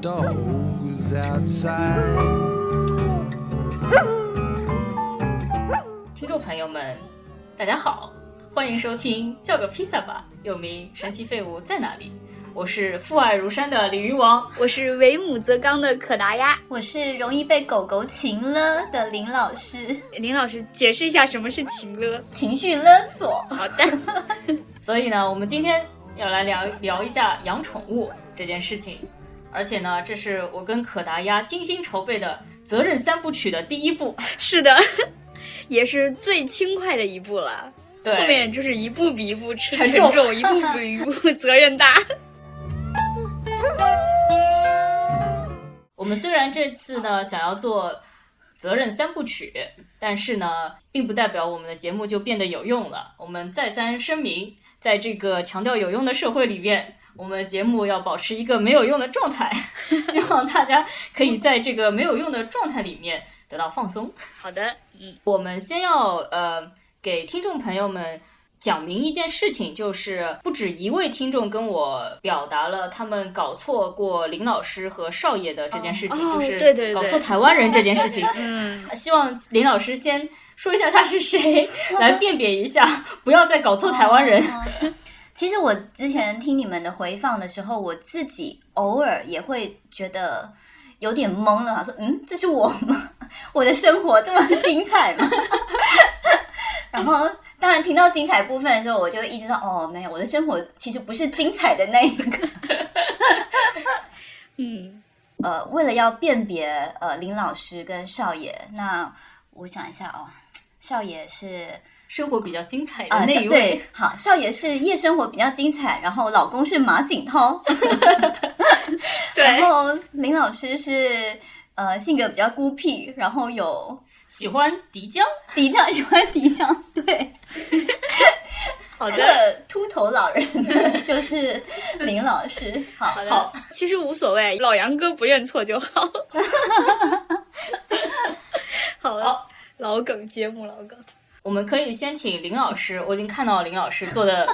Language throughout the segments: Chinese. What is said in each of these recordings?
dogs outside. 听众朋友们，大家好，欢迎收听《叫个披萨吧》，又名《神奇废物在哪里》。我是父爱如山的鲤鱼王，我是为母则刚的可达鸭。我是容易被狗狗情了的林老师，林老师解释一下什么是情勒？情绪勒索。好的，所以呢，我们今天要来聊聊一下养宠物这件事情，而且呢，这是我跟可达鸭精心筹备的责任三部曲的第一部。是的，也是最轻快的一部了。对后面就是一步比一步沉沉重重，一步比一步责任大。我们虽然这次呢想要做责任三部曲，但是呢，并不代表我们的节目就变得有用了。我们再三声明，在这个强调有用的社会里面，我们节目要保持一个没有用的状态，希望大家可以在这个没有用的状态里面得到放松。好的，嗯，我们先要呃给听众朋友们讲明一件事情，就是不止一位听众跟我表达了他们搞错过林老师和少爷的这件事情，哦就是对对对搞错台湾人这件事情。嗯，希望林老师先说一下他是谁，来辨别一下，不要再搞错台湾人。哦其实我之前听你们的回放的时候，我自己偶尔也会觉得有点懵了，说：“嗯，这是我吗？我的生活这么精彩吗？” 然后，当然听到精彩部分的时候，我就会意识到，哦，没有，我的生活其实不是精彩的那一个。嗯，呃，为了要辨别呃林老师跟少爷，那我想一下哦，少爷是生活比较精彩那一位，少对，好，少爷是夜生活比较精彩，然后老公是马景涛，对。然，后林老师是呃性格比较孤僻，然后有喜欢迪江，迪江喜欢迪江，对，好的，那个秃头老人呢就是林老师，好好，好其实无所谓，老杨哥不认错就好。好了，好。老梗节目，老梗。我们可以先请林老师，我已经看到林老师做的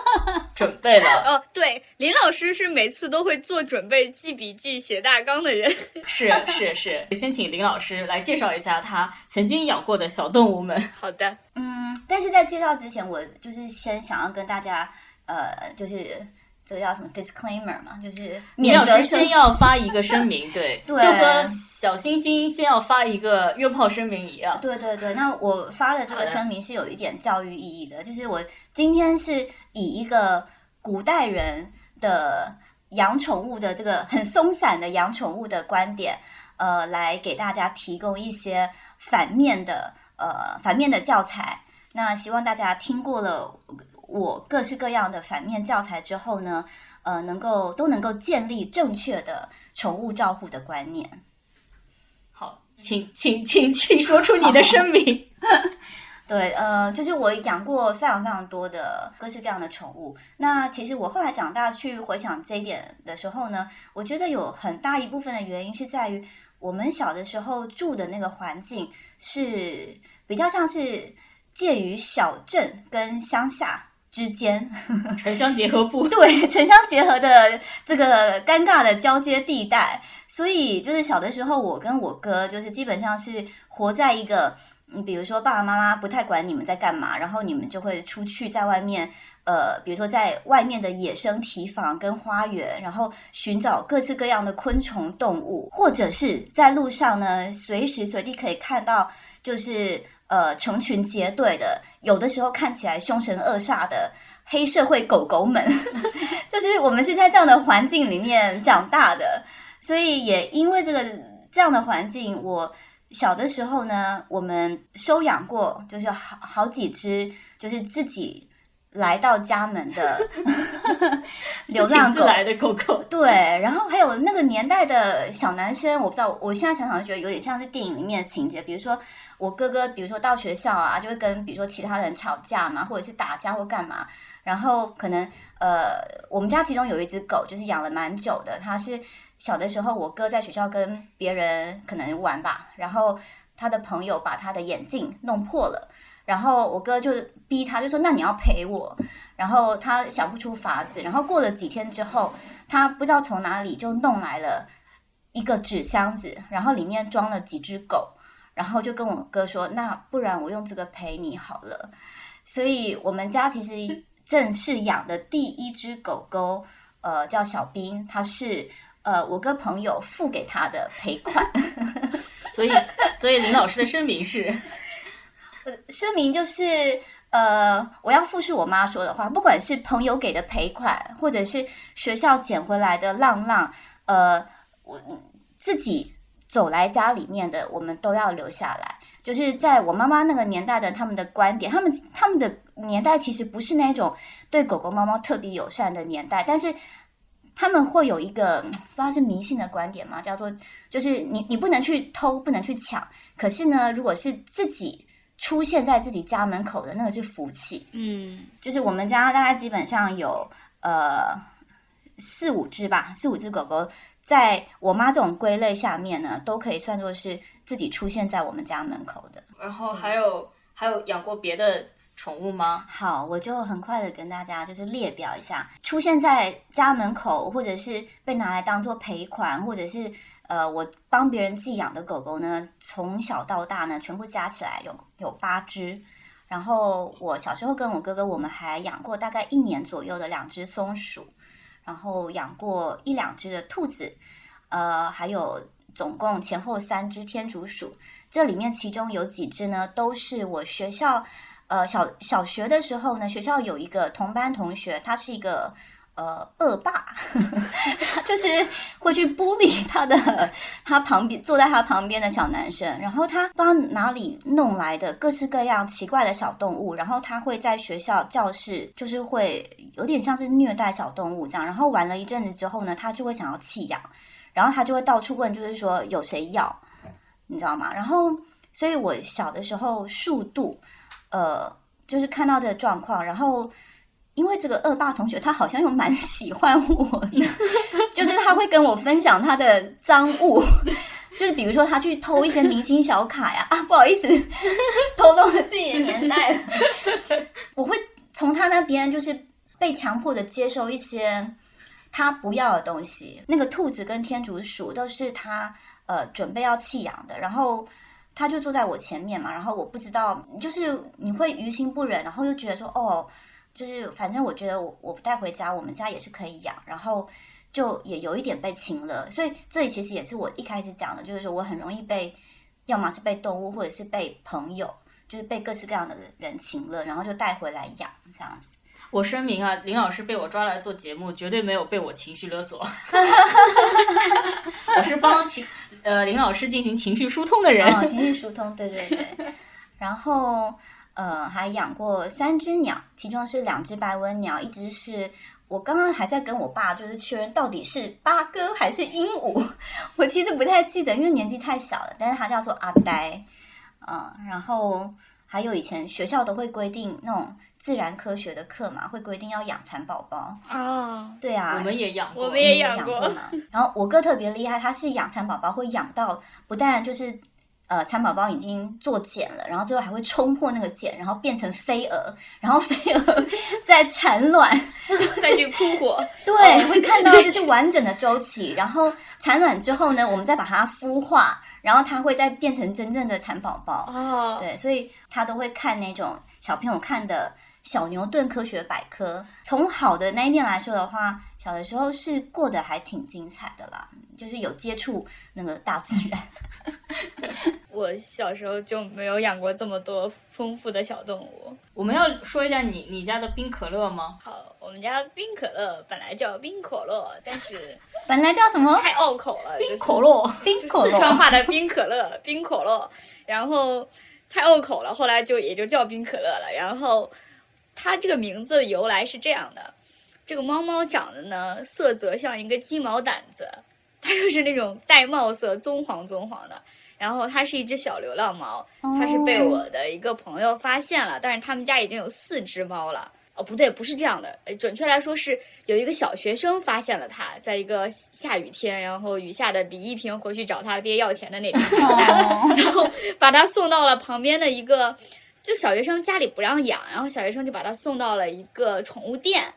准备了，哦，对，林老师是每次都会做准备、记笔记、写大纲的人。是是是，先请林老师来介绍一下他曾经养过的小动物们。好的，嗯，但是在介绍之前，我就是先想要跟大家呃，就是这个叫什么 disclaimer 嘛，就是林免责声老师先要发一个声明，对，对就和小星星先要发一个约炮声明一样。对对对，那我发的这个声明是有一点教育意义的，就是我今天是以一个古代人的养宠物的这个很松散的养宠物的观点，呃，来给大家提供一些反面的呃反面的教材。那希望大家听过了我各式各样的反面教材之后呢，呃，能够都能够建立正确的宠物照护的观念。好，请请请请说出你的声明。对，呃，就是我养过非常非常多的各式各样的宠物。那其实我后来长大去回想这一点的时候呢，我觉得有很大一部分的原因是在于我们小的时候住的那个环境是比较像是介于小镇跟乡下之间，城乡结合部，对城乡结合的这个尴尬的交接地带，所以就是小的时候，我跟我哥就是基本上是活在一个，嗯，比如说爸爸妈妈不太管你们在干嘛，然后你们就会出去在外面，呃，比如说在外面的野生提防跟花园，然后寻找各式各样的昆虫动物，或者是在路上呢，随时随地可以看到，就是呃成群结队的，有的时候看起来凶神恶煞的黑社会狗狗们，就是我们是在这样的环境里面长大的，所以也因为这个这样的环境，我小的时候呢，我们收养过，就是好好几只，就是自己来到家门的 流浪狗。来的狗狗。对，然后还有那个年代的小男生，我不知道，我现在想想就觉得有点像是电影里面的情节，比如说我哥哥，比如说到学校啊，就会跟比如说其他人吵架嘛，或者是打架或干嘛，然后可能呃，我们家其中有一只狗，就是养了蛮久的，它是小的时候我哥在学校跟别人可能玩吧，然后他的朋友把他的眼镜弄破了。然后我哥就逼他，就说：“那你要赔我。”然后他想不出法子。然后过了几天之后，他不知道从哪里就弄来了一个纸箱子，然后里面装了几只狗，然后就跟我哥说：“那不然我用这个陪你好了。”所以我们家其实正式养的第一只狗狗，呃，叫小兵，它是呃我跟朋友付给他的赔款。所以，所以林老师的声明是，声明就是，呃，我要复述我妈说的话，不管是朋友给的赔款，或者是学校捡回来的浪浪，呃，我自己走来家里面的，我们都要留下来。就是在我妈妈那个年代的他们的观点，他们他们的年代其实不是那种对狗狗猫猫特别友善的年代，但是他们会有一个嗯不知道是迷信的观点嘛，叫做就是你你不能去偷，不能去抢，可是呢，如果是自己出现在自己家门口的那个是福气，嗯，就是我们家大概基本上有呃四五只吧，四五只狗狗，在我妈这种归类下面呢，都可以算作是自己出现在我们家门口的。然后还有还有养过别的宠物吗？好，我就很快的跟大家就是列表一下，出现在家门口，或者是被拿来当做赔款，或者是呃我帮别人寄养的狗狗呢，从小到大呢，全部加起来有有八只。然后我小时候跟我哥哥，我们还养过大概一年左右的两只松鼠，然后养过一两只的兔子，呃，还有总共前后三只天竺鼠。这里面其中有几只呢，都是我学校。呃，小小学的时候呢，学校有一个同班同学，他是一个呃恶霸，他就是会去孤立 他的他旁边坐在他旁边的小男生，然后他不知道哪里弄来的各式各样奇怪的小动物，然后他会在学校教室就是会有点像是虐待小动物这样，然后玩了一阵子之后呢，他就会想要弃养，然后他就会到处问，就是说有谁要，你知道吗？然后，所以我小的时候速度。呃，就是看到这个状况，然后因为这个恶霸同学他好像又蛮喜欢我的，就是他会跟我分享他的赃物，就是比如说他去偷一些明星小卡呀，啊，不好意思，透露了自己的年代了，我会从他那边就是被强迫的接收一些他不要的东西，那个兔子跟天竺鼠都是他呃准备要弃养的，然后。他就坐在我前面嘛，然后我不知道，就是你会于心不忍，然后又觉得说，哦，就是反正我觉得我我不带回家，我们家也是可以养，然后就也有一点被亲了，所以这里其实也是我一开始讲的，就是说我很容易被，要么是被动物，或者是被朋友，就是被各式各样的人亲了，然后就带回来养这样子。我声明啊，林老师被我抓来做节目，绝对没有被我情绪勒索，我是帮情呃林老师进行情绪疏通的人。哦，情绪疏通，对对对。然后呃，还养过三只鸟，其中是两只白文鸟，一只是我刚刚还在跟我爸就是确认到底是八哥还是鹦鹉，我其实不太记得，因为年纪太小了。但是它叫做阿呆，嗯，然后还有以前学校都会规定那种。自然科学的课嘛，会规定要养蚕宝宝哦，对啊，我们也养过，我们也养过嘛。然后我哥特别厉害，他是养蚕宝宝会养到不但就是呃蚕宝宝已经做茧了，然后最后还会冲破那个茧，然后变成飞蛾，然后飞蛾 再产卵，再去扑火。对，会看到 就是完整的周期。然后产卵之后呢，我们再把它孵化，然后它会再变成真正的蚕宝宝。哦，对，所以他都会看那种小朋友看的。小牛顿科学百科，从好的那一面来说的话，小的时候是过得还挺精彩的啦，就是有接触那个大自然。我小时候就没有养过这么多丰富的小动物。我们要说一下你你家的冰可乐吗？好，我们家冰可乐本来叫冰可乐，但是 本来叫什么？太拗口了，冰可乐，冰可乐，四川话的冰可乐，冰可乐，然后太拗口了，后来就也就叫冰可乐了，然后。它这个名字的由来是这样的：这个猫猫长得呢，色泽像一个鸡毛掸子，它就是那种带帽色，棕黄棕黄的。然后它是一只小流浪猫，它是被我的一个朋友发现了，但是他们家已经有四只猫了。哦，不对，不是这样的，准确来说是有一个小学生发现了它，在一个下雨天，然后雨下的比一平回去找他爹要钱的那天，然后把它送到了旁边的一个。就小学生家里不让养，然后小学生就把它送到了一个宠物店，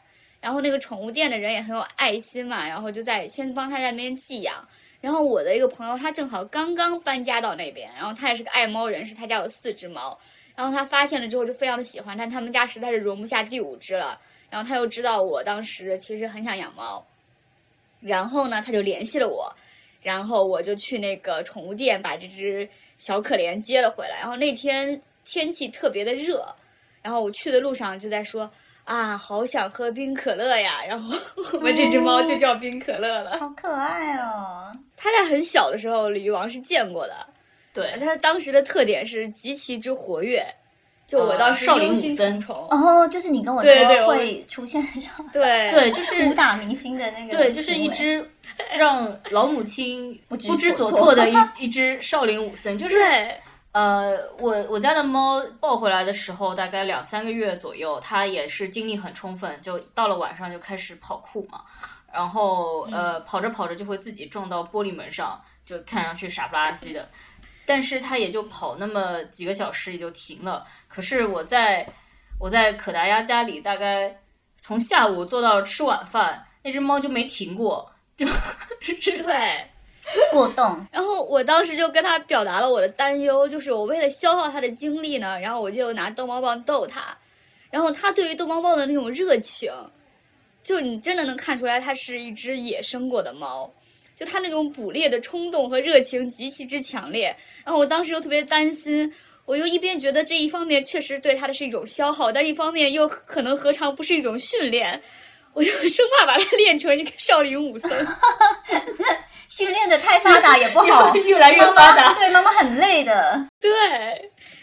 然后那个宠物店的人也很有爱心嘛，然后就在先帮他在那边寄养，然后我的一个朋友，他正好刚刚搬家到那边，然后他也是个爱猫人士，他家有四只猫，然后他发现了之后就非常的喜欢，但他们家实在是容不下第五只了。然后他又知道我当时其实很想养猫，然后呢，他就联系了我，然后我就去那个宠物店把这只小可怜接了回来。然后那天天气特别的热，然后我去的路上就在说啊，好想喝冰可乐呀。然后 我们这只猫就叫冰可乐了。好可爱哦！它在很小的时候，鲤鱼王是见过的。对，它当时的特点是极其之活跃，就我当时少林忧心武僧忡忡。哦，就是你跟我说对对会出现上对对，就是武打明星的那个，对，就是一。只让老母亲 不知所所措措的 一一只少林武僧，就是对，呃，我我家的猫抱回来的时候，大概两三个月左右，它也是精力很充分，就到了晚上就开始跑酷嘛，然后呃跑着跑着就会自己撞到玻璃门上，就看上去傻不拉几的，但是它也就跑那么几个小时也就停了。可是我在我在可达鸭家里，大概从下午做到吃晚饭，那只猫就没停过，就 是对。过动，然后我当时就跟他表达了我的担忧，就是我为了消耗他的精力呢，然后我就拿逗猫棒逗他，然后他对于逗猫棒的那种热情，就你真的能看出来，它是一只野生过的猫，就他那种捕猎的冲动和热情极其之强烈。然后我当时又特别担心，我又一边觉得这一方面确实对他的是一种消耗，但一方面又可能何尝不是一种训练，我就生怕把它练成一个少林武僧。训练的太发达也不好，越来越妈妈发达。对，妈妈很累的。对，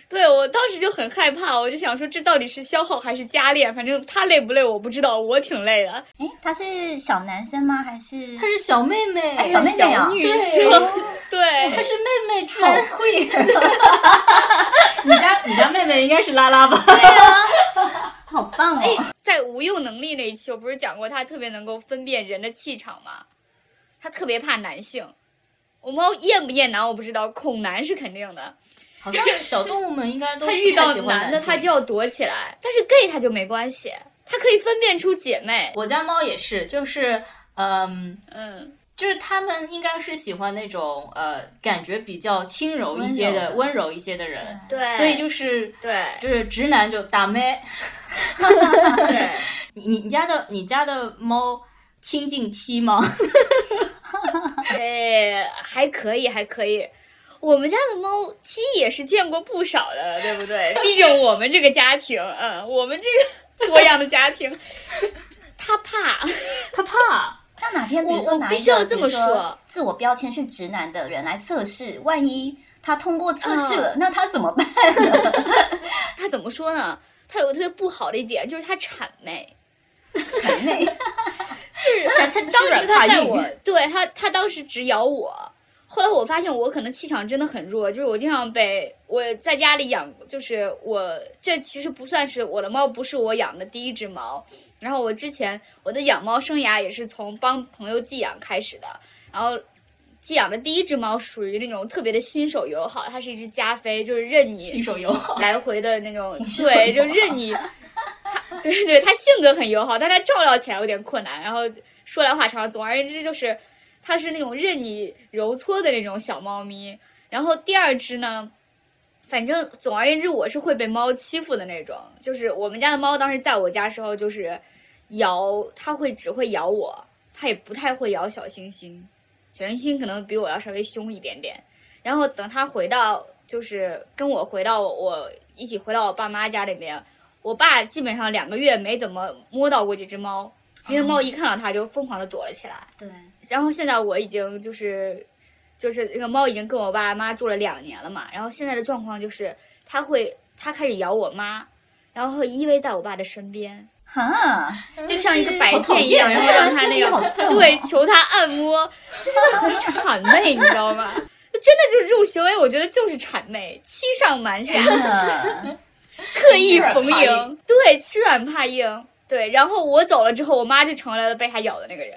对我当时就很害怕，我就想说这到底是消耗还是加练？反正他累不累我不知道，我挺累的。哎，他是小男生吗？还是他是小妹妹，哎小妹妹啊女对生，对，她是妹妹好圈。会？你家你家妹妹应该是拉拉吧？对啊好棒哦！在无用能力那一期，我不是讲过他特别能够分辨人的气场吗？他特别怕男性。我猫厌不厌男我不知道，恐男是肯定的。好像小动物们应该 都他遇到男的，性他就要躲起来。但是 gay 他就没关系，他可以分辨出姐妹。我家猫也是，就是嗯，嗯，就是它们应该是喜欢那种呃感觉比较轻柔一些的、温柔温柔一些的人，对，所以就是对就是直男就打妹。对。你你你家的你家的猫亲近 T 吗？哎，还可以，还可以。我们家的猫鸡也是见过不少的，对不对？毕竟我们这个家庭，嗯，我们这个多样的家庭，它怕，它怕。那哪天比如说拿一个要这么个比如说说自我标签是直男的人来测试，万一他通过测试了，那他怎么办呢？它怎么说呢？他有个特别不好的一点，就是他谄媚。谄媚，它它当时它它在我，对他他当时只咬我。后来我发现我可能气场真的很弱，就是我经常被我在家里养，就是我这其实不算是我的猫，不是我养的第一只猫。然后我之前我的养猫生涯也是从帮朋友寄养开始的，然后寄养的第一只猫属于那种特别的新手友好，它是一只加菲，就是任你新手友好。来回的那种 对，就任你，它 对对，它性格很友好，但它照料起来有点困难。然后说来话长，总而言之就是，它是那种任你揉搓的那种小猫咪。然后第二只呢，反正总而言之，我是会被猫欺负的那种。就是我们家的猫当时在我家时候，就是咬，它会只会咬我，它也不太会咬小星星。小星星可能比我要稍微凶一点点。然后等它回到，就是跟我回到我一起回到我爸妈家里面，我爸基本上两个月没怎么摸到过这只猫，因为猫一看到它就疯狂的躲了起来。对，然后现在我已经就是就是那个猫已经跟我爸妈住了两年了嘛，然后现在的状况就是它会它开始咬我妈，然后会依偎在我爸的身边，哈，就像一个白天一样，然后让他那个对求他按摩，就真的很谄媚，你知道吗？真的就是这种行为，我觉得就是谄媚，欺上瞒下。刻意逢迎，对，欺软怕硬，对。然后我走了之后，我妈就成为了被他咬的那个人。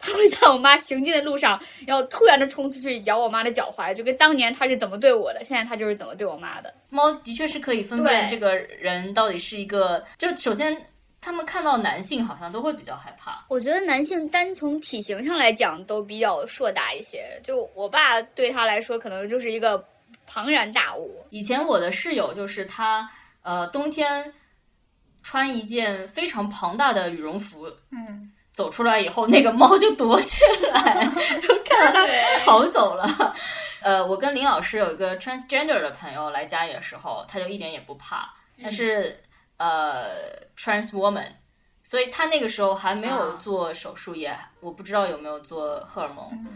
他会在我妈行进的路上，然后突然的冲出去咬我妈的脚踝，就跟当年他是怎么对我的，现在他就是怎么对我妈的。猫的确是可以分辨对这个人到底是一个，就首先他们看到男性好像都会比较害怕。我觉得男性单从体型上来讲都比较硕大一些。就我爸对他来说，可能就是一个庞然大物。以前我的室友就是他，呃，冬天穿一件非常庞大的羽绒服，嗯，走出来以后，那个猫就躲起来，就看到它逃走了。呃，我跟林老师有一个 transgender 的朋友来家里的时候，他就一点也不怕，但是、呃 trans woman，所以他那个时候还没有啊。做手术也，我不知道有没有做荷尔蒙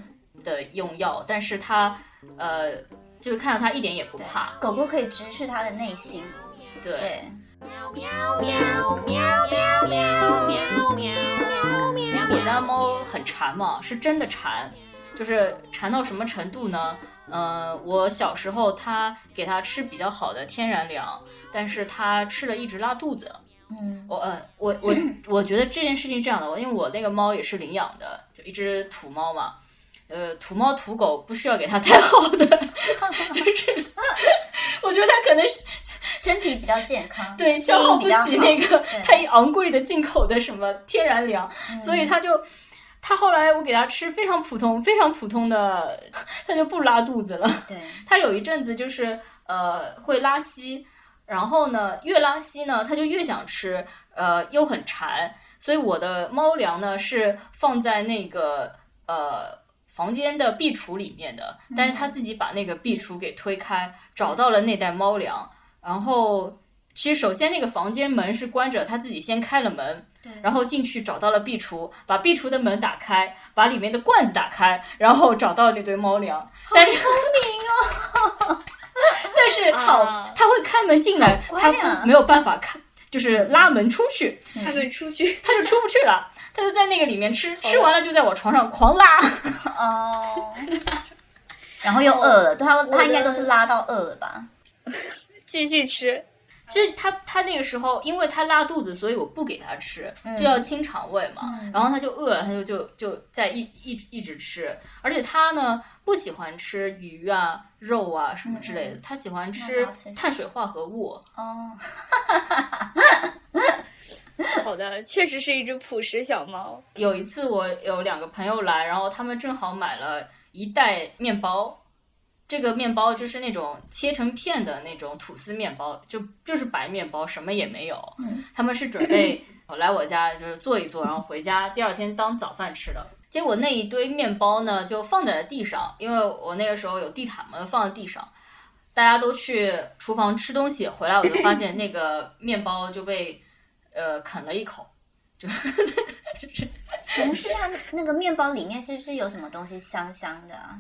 的用药，但是他呃就是看到他一点也不怕，狗狗可以直视它的内心，对。对，我家猫很馋嘛，是真的馋，就是馋到什么程度呢？呃，我小时候它给它吃比较好的天然粮，但是它吃了一直拉肚子。嗯我呃，我我 我觉得这件事情是这样的，因为我那个猫也是领养的，就一只土猫嘛。呃，土猫土狗不需要给它太好的，就是 我觉得它可能是身体比较健康，对消耗不起那个对 太昂贵的进口的什么天然粮，嗯所以它就它后来我给它吃非常普通非常普通的，它就不拉肚子了。对，它有一阵子就是呃会拉稀，然后呢越拉稀呢它就越想吃，呃又很馋，所以我的猫粮呢是放在那个呃。房间的壁橱里面的，但是它自己把那个壁橱给推开，找到了那袋猫粮，然后其实首先那个房间门是关着，它自己先开了门，对然后进去找到了壁橱，把壁橱的门打开，把里面的罐子打开，然后找到了那堆猫粮。但是聪明哦，但是好他会开门进来，他没有办法开，就是拉门出去，他们出去，他就出不去了。他就在那个里面吃，吃完了就在我床上狂拉。哦，然后又饿了，对它我的它应该都是拉到饿了吧？继续吃。就是他，他那个时候，因为他拉肚子，所以我不给他吃，嗯就要清肠胃嘛。嗯然后他就饿了，他就就就在一一一直吃，而且他呢不喜欢吃鱼啊、肉啊什么之类的，他喜欢吃碳水化合物。哦，好的，确实是一只朴实小猫。有一次我有两个朋友来，然后他们正好买了一袋面包。这个面包就是那种切成片的那种吐司面包，就就是白面包，什么也没有。嗯他们是准备来我家就是做一做，然后回家第二天当早饭吃的。结果那一堆面包呢就放在了地上，因为我那个时候有地毯嘛，放在地上。大家都去厨房吃东西，回来我就发现那个面包就被呃啃了一口，就就 是可能是它那个面包里面是不是有什么东西香香的啊？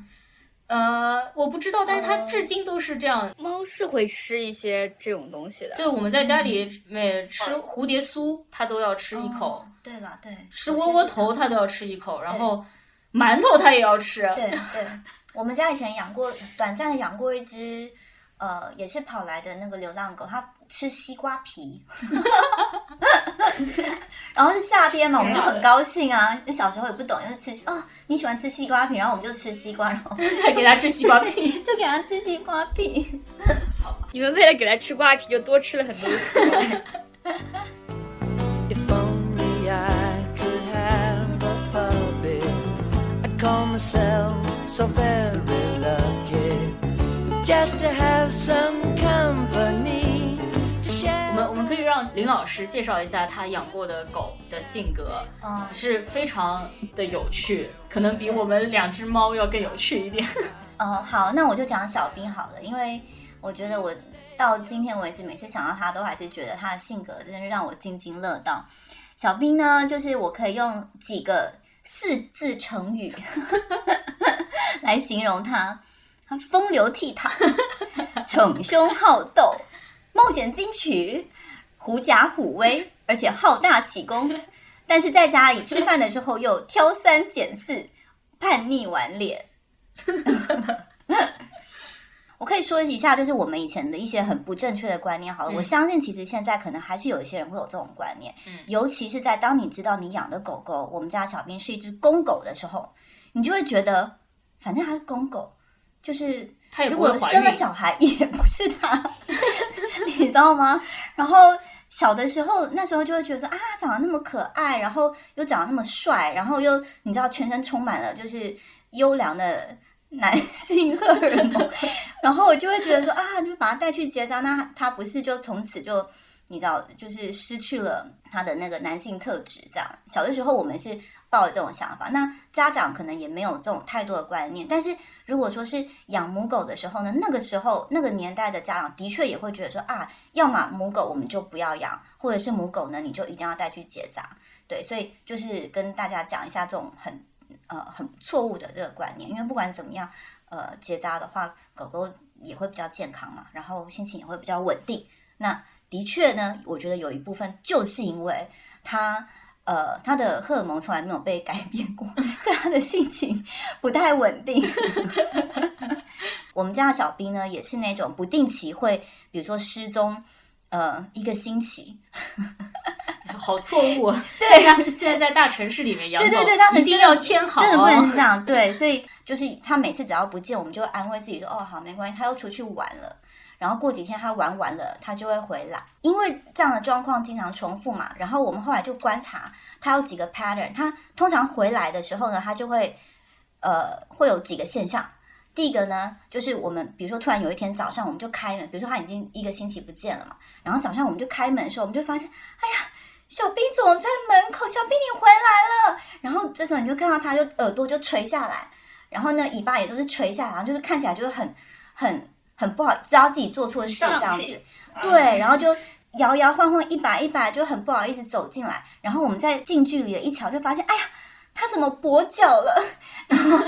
呃，我不知道，但是它哦至今都是这样。猫是会吃一些这种东西的。对我们在家里每吃蝴蝶酥，它都要吃一口；哦对了，对，吃窝窝头，它都要吃一口，然后馒头它也要吃。对对，我们家以前养过，短暂的养过一只，呃，也是跑来的那个流浪狗，它吃西瓜皮，然后是夏天嘛，我们就很高兴啊，就小时候也不懂，就是吃哦、你喜欢吃西瓜皮，然后我们就吃西瓜，然后还 给它吃西瓜皮。就给它吃西瓜皮。你们为了给它吃瓜皮，就多吃了很多西瓜。Just to have some company to 我 share. 们我们可以让林老师介绍一下他养过的狗的性格，嗯，是非常的有趣，可能比我们两只猫要更有趣一点。哦，好，那我就讲小兵好了，因为我觉得我到今天为止，每次想到他，都还是觉得他的性格真是让我津津乐道。小兵呢，就是我可以用几个四字成语 来形容他：他风流倜傥、逞凶好斗、冒险进取、狐假虎威，而且好大喜功。但是在家里吃饭的时候又挑三拣四、叛逆顽劣。我可以说一下，就是我们以前的一些很不正确的观念。好了，嗯我相信其实现在可能还是有一些人会有这种观念，嗯尤其是在当你知道你养的狗狗，我们家小兵是一只公狗的时候，你就会觉得，反正它是公狗，就是如它也不会怀孕果生了。小孩 也不是他，你知道吗？然后小的时候，那时候就会觉得说啊，长得那么可爱，然后又长得那么帅，然后又你知道全身充满了就是优良的男性荷尔蒙，然后我就会觉得说啊，就把他带去结扎，那他不是就从此就你知道就是失去了他的那个男性特质？这样小的时候我们是抱着这种想法，那家长可能也没有这种太多的观念。但是如果说是养母狗的时候呢，那个时候那个年代的家长的确也会觉得说啊，要么母狗我们就不要养，或者是母狗呢你就一定要带去结扎。对，所以就是跟大家讲一下这种很呃很错误的这个观念，因为不管怎么样，呃结扎的话，狗狗也会比较健康嘛，然后心情也会比较稳定。那的确呢，我觉得有一部分就是因为他。呃，他的荷尔蒙从来没有被改变过，所以他的心情不太稳定。我们家的小兵呢，也是那种不定期会，比如说失踪，呃，一个星期。好错误啊！对呀，现在在大城市里面养狗，对对对，他们一定要牵好、哦，真的不能是这样。对，所以就是他每次只要不见，我们就安慰自己说：“哦，好，没关系，他又出去玩了。”然后过几天他玩完了，他就会回来。因为这样的状况经常重复嘛，然后我们后来就观察他有几个 pattern。他通常回来的时候呢，他就会呃会有几个现象。第一个呢，就是我们比如说突然有一天早上我们就开门，比如说他已经一个星期不见了嘛，然后早上我们就开门的时候，我们就发现，哎呀，小兵怎么在门口？小兵你回来了。然后这时候你就看到他就耳朵就垂下来，然后呢尾巴也都是垂下来，然后就是看起来就是很很。很不好，知道自己做错事这样子，对，然后就摇摇晃晃一摆一摆，就很不好意思走进来。然后我们在近距离的一瞧，就发现，哎呀，他怎么跛脚了？然后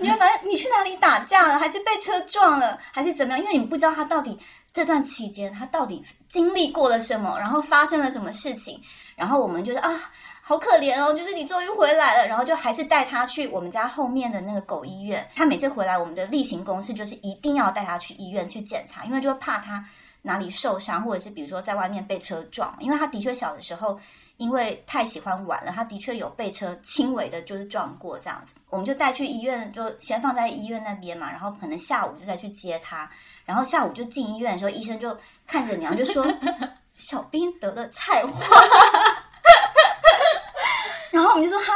你会发现，你去哪里打架了？还是被车撞了？还是怎么样？因为你不知道他到底这段期间他到底经历过了什么，然后发生了什么事情。然后我们觉得啊。好可怜哦，就是你终于回来了，然后就还是带他去我们家后面的那个狗医院。他每次回来，我们的例行公事就是一定要带他去医院去检查，因为就怕他哪里受伤，或者是比如说在外面被车撞。因为他的确小的时候，因为太喜欢玩了，他的确有被车轻微的就是撞过这样子。我们就带去医院，就先放在医院那边嘛，然后可能下午就再去接他。然后下午就进医院的时候，医生就看着娘就说：“小兵得了菜花。”然后我们就说哈，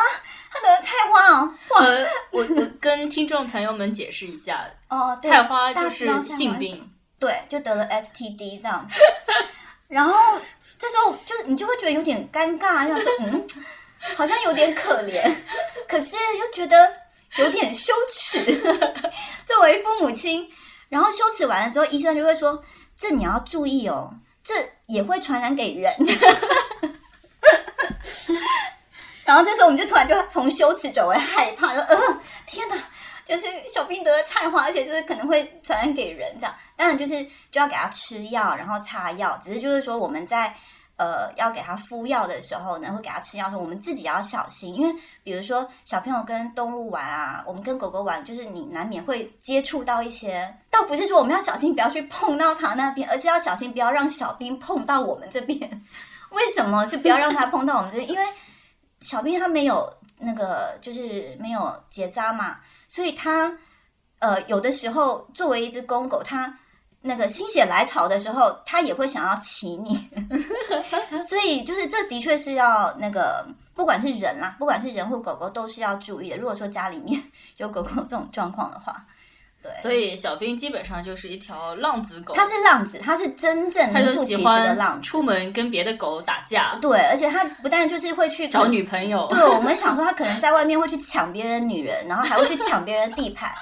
他得了菜花哦。呃，我我跟听众朋友们解释一下，哦，菜花就是性病，对，就得了 STD 这样子。然后这时候就你就会觉得有点尴尬，就说 嗯，好像有点可怜，可是又觉得有点羞耻。作为父母亲，然后羞耻完了之后，医生就会说：“这你要注意哦，这也会传染给人。”然后这时候我们就突然就从羞耻转为害怕，说：“呃，天哪，就是小兵得了菜花，而且就是可能会传染给人这样。当然就是就要给他吃药，然后擦药。只是就是说我们在呃要给他敷药的时候呢，会给他吃药的时候，我们自己要小心，因为比如说小朋友跟动物玩啊，我们跟狗狗玩，就是你难免会接触到一些，倒不是说我们要小心不要去碰到它那边，而是要小心不要让小兵碰到我们这边。为什么是不要让他碰到我们这边？因为小兵他没有那个，就是没有结扎嘛，所以他呃有的时候作为一只公狗，它那个心血来潮的时候，它也会想要骑你，所以就是这的确是要那个，不管是人啦，不管是人或狗狗都是要注意的。如果说家里面 有狗狗这种状况的话。对，所以小兵基本上就是一条浪子狗。它是浪子，它是真正名副其实的浪子。出门跟别的狗打架。对，而且它不但就是会去找女朋友。对，我们想说它可能在外面会去抢别人女人，然后还会去抢别人地盘。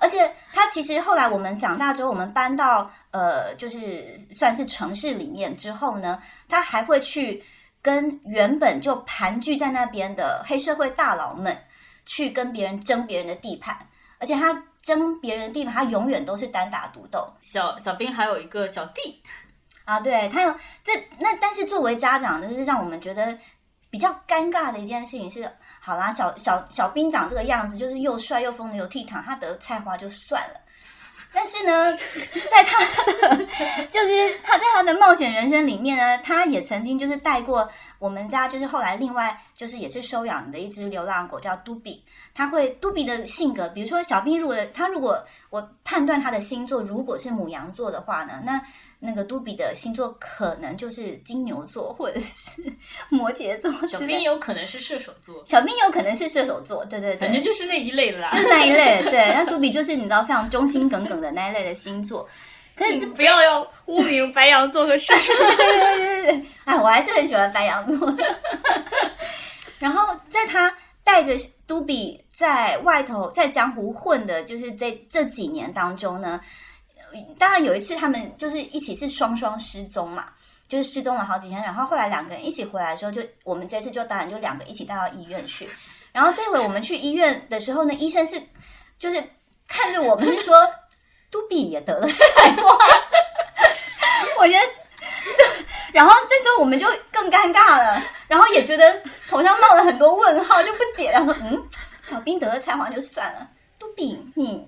而且它其实后来我们长大之后，我们搬到呃，就是算是城市里面之后呢，它还会去跟原本就盘踞在那边的黑社会大佬们去跟别人争别人的地盘，而且它。争别人的地方，他永远都是单打独斗。小小兵还有一个小弟啊，对他有这那，但是作为家长，就是让我们觉得比较尴尬的一件事情是，好啦，小小小兵长这个样子，就是又帅又风流倜傥，他得菜花就算了。但是呢，在他的就是他在他的冒险人生里面呢，他也曾经就是带过我们家，就是后来另外就是也是收养的一只流浪狗叫杜比。他会杜比的性格，比如说小兵，如果他如果我判断他的星座如果是母羊座的话呢，那那个杜比的星座可能就是金牛座或者是 摩羯座小。兵有可能是射手座，小兵有可能是射手座，对对对，反正就是那一类的啦。就是那一类，对。那杜比就是你知道非常忠心耿耿的那一类的星座。可是 嗯不要要污名白羊座和射手座。对对对对对，哎，我还是很喜欢白羊座的。然后在他带着杜比在外头在江湖混的，就是在这几年当中呢，当然有一次他们就是一起是双双失踪嘛。就是失踪了好几天，然后后来两个人一起回来的时候，就我们这次就当然就两个一起带到医院去。然后这回我们去医院的时候呢，医生是就是看着我们是说，杜比也得了菜花。我觉得，然后这时候我们就更尴尬了，然后也觉得头上冒了很多问号，就不解，然后说：“嗯，小兵得了菜花就算了，杜比你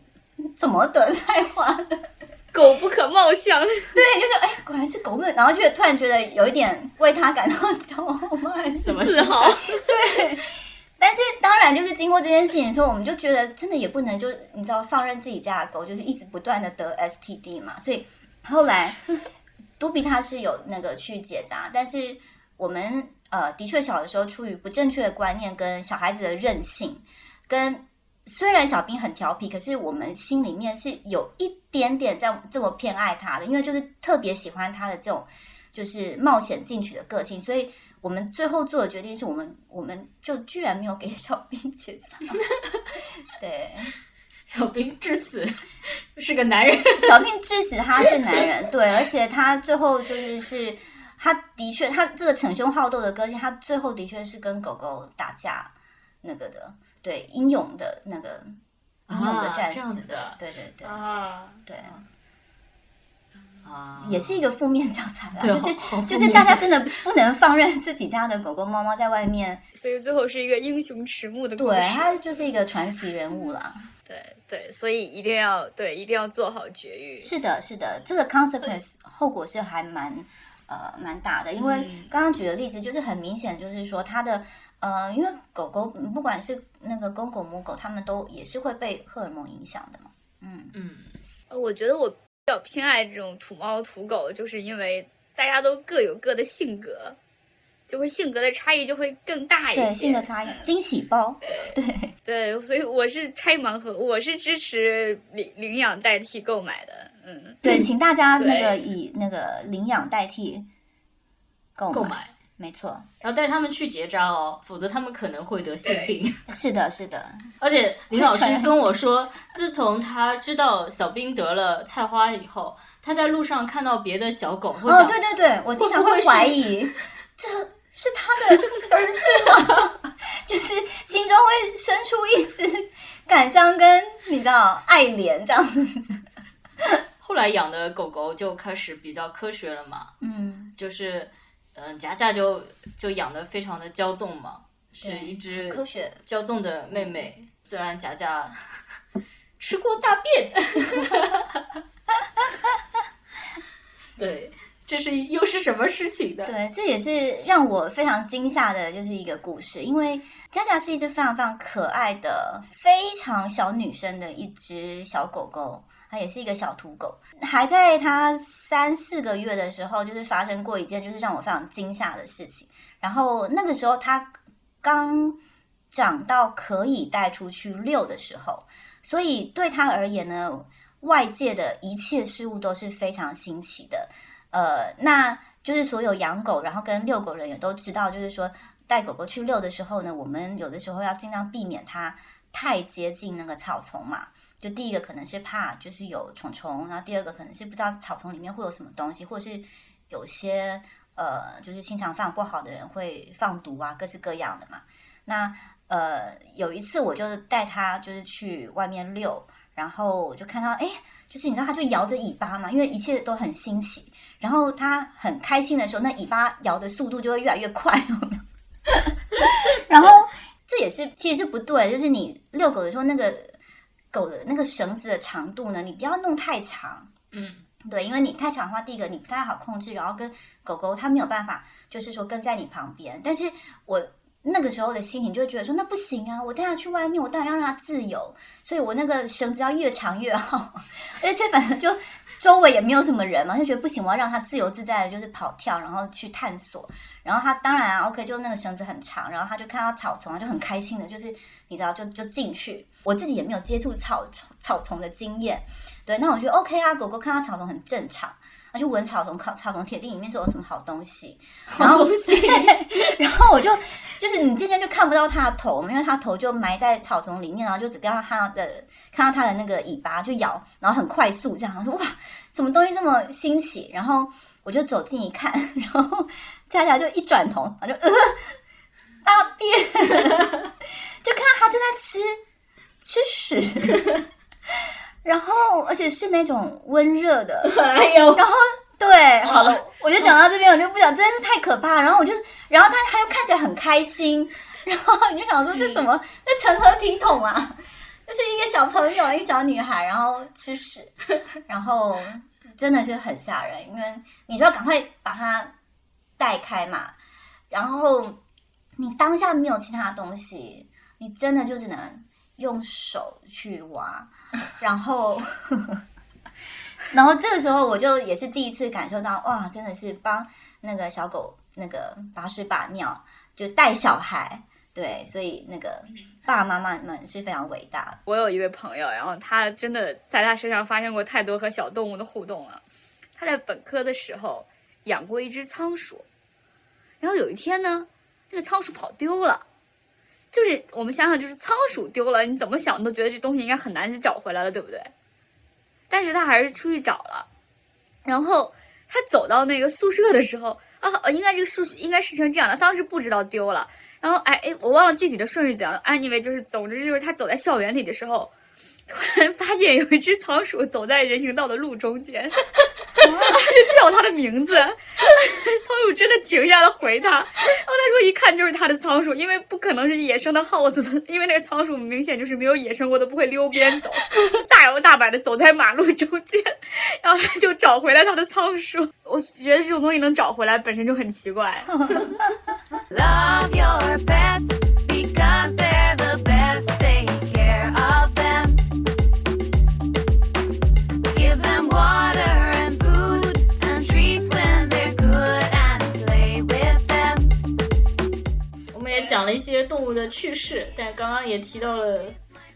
怎么得菜花的？”狗不可貌相，对，就是哎，果然是狗本，然后就突然觉得有一点为他感到骄傲吗？还是什么时候？对。但是当然，就是经过这件事情的时候，我们就觉得真的也不能就你知道放任自己家的狗就是一直不断的得 STD 嘛，所以后来杜比他是有那个去解答，但是我们呃的确小的时候出于不正确的观念跟小孩子的任性，跟虽然小兵很调皮，可是我们心里面是有一点点在这么偏爱他的，因为就是特别喜欢他的这种就是冒险进取的个性，所以。我们最后做的决定是我们，我们就居然没有给小兵解答。对，小兵致死是个男人，小兵致死他是男人，对，而且他最后就是是，他的确他这个逞凶好斗的个性，他最后的确是跟狗狗打架那个的，对，英勇的那个英勇的战死子的对对对啊，对，啊也是一个负面教材啦，就是就是大家真的不能放任自己家的狗狗猫猫在外面，所以最后是一个英雄迟暮的故对，事。他就是一个传奇人物啦。对对，所以一定要对，一定要做好绝育。是的，是的，这个 consequence 后果是还蛮呃蛮大的，因为刚刚举的例子就是很明显，就是说它的呃，因为狗狗不管是那个公狗母狗，它们都也是会被荷尔蒙影响的嘛。嗯，嗯，呃我觉得我比较偏爱这种土猫土狗，就是因为大家都各有各的性格，就会性格的差异就会更大一些。对，性格差异，惊喜包，对，对，所以我是拆盲盒，我是支持领领养代替购买的。嗯，对，请大家那个以那个领养代替购买，购买，没错，然后带他们去结扎哦，否则他们可能会得性病。是的，是的，而且林老师跟我说，自从他知道小兵得了菜花以后，他在路上看到别的小狗会哦，对对对，我经常会怀疑，这是他的儿子吗？就是心中会生出一丝感伤跟你知道爱怜这样子。后来养的狗狗就开始比较科学了嘛，嗯，就是嗯，佳佳就就养的非常的骄纵嘛，是一只科学骄纵的妹妹。虽然佳佳吃过大便，对，这是又是什么事情呢？对，这也是让我非常惊吓的，就是一个故事。因为佳佳是一只非常非常可爱的、非常小女生的一只小狗狗，它也是一个小土狗。还在它三四个月的时候，就是发生过一件就是让我非常惊吓的事情。然后那个时候它刚长到可以带出去遛的时候，所以对它而言呢，外界的一切事物都是非常新奇的。呃，那就是所有养狗，然后跟遛狗人也都知道，就是说带狗狗去遛的时候呢，我们有的时候要尽量避免它太接近那个草丛嘛。就第一个可能是怕就是有虫虫，然后第二个可能是不知道草丛里面会有什么东西，或者是有些呃就是心肠非常不好的人会放毒啊，各式各样的嘛。那呃有一次我就带它就是去外面遛，然后我就看到哎，就是你知道它就摇着尾巴嘛，因为一切都很新奇。然后它很开心的时候，那尾巴摇的速度就会越来越快，有没有？然后这也是其实是不对，就是你遛狗的时候，那个狗的那个绳子的长度呢，你不要弄太长。嗯，对，因为你太长的话，第一个你不太好控制，然后跟狗狗它没有办法，就是说跟在你旁边。但是我那个时候的心情就会觉得说，那不行啊，我带它去外面，我当然要让它自由，所以我那个绳子要越长越好，而且反正就周围也没有什么人嘛，就觉得不行，我要让它自由自在的，就是跑跳，然后去探索。然后它当然啊，OK，就那个绳子很长，然后它就看到草丛，它就很开心的，就是你知道，就就进去。我自己也没有接触草草丛的经验，对，那我觉得 OK 啊，狗狗看到草丛很正常。他就闻草丛，草草丛铁定里面是有什么好东西，然后然后我就就是你渐渐就看不到它的头嘛，因为它头就埋在草丛里面，然后就只看到它的看到它的那个尾巴就咬，然后很快速这样，我说哇，什么东西这么新奇？然后我就走近一看，然后佳佳就一转头，然后就呃大便，就看到它正在吃吃屎。然后，而且是那种温热的，哎呦，然后对，好了，我就讲到这边，我就不讲，真的是太可怕。然后我就，然后他他又看起来很开心，然后你就想说这什么？这成何体统啊？就是一个小朋友，一个小女孩，然后吃屎，然后真的是很吓人，因为你就要赶快把它带开嘛。然后你当下没有其他东西，你真的就只能用手去挖。然后，然后这个时候我就也是第一次感受到，哇，真的是帮那个小狗那个把屎把尿，就带小孩，对，所以那个爸爸妈妈们是非常伟大的。我有一位朋友，然后他真的在他身上发生过太多和小动物的互动了。他在本科的时候养过一只仓鼠，然后有一天呢，那个仓鼠跑丢了。就是我们想想，就是仓鼠丢了，你怎么想都觉得这东西应该很难找回来了，对不对？但是他还是出去找了，然后他走到那个宿舍的时候啊，应该这个宿应该是成这样的，当时不知道丢了，然后哎哎，我忘了具体的顺序怎样，anyway 就是总之就是他走在校园里的时候。突然发现有一只仓鼠走在人行道的路中间，就 叫它的名字。仓鼠真的停下了回它，然后他说一看就是他的仓鼠，因为不可能是野生的耗子，因为那个仓鼠明显就是没有野生过都，不会溜边走，大摇大摆的走在马路中间，然后他就找回来他的仓鼠。我觉得这种东西能找回来本身就很奇怪。Love your pets 的趣事，但刚刚也提到了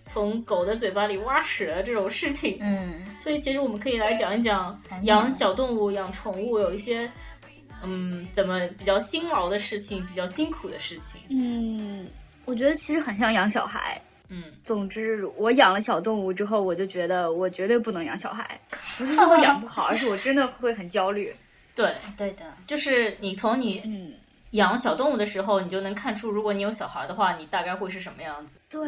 从狗的嘴巴里挖屎的这种事情。嗯，所以其实我们可以来讲一讲养小动物、养宠物有一些，嗯，怎么比较辛劳的事情，比较辛苦的事情。嗯，我觉得其实很像养小孩。嗯，总之，我养了小动物之后，我就觉得我绝对不能养小孩。不是说我养不好，而是我真的会很焦虑。对，对的，就是你从你嗯，养小动物的时候，你就能看出，如果你有小孩的话，你大概会是什么样子。对，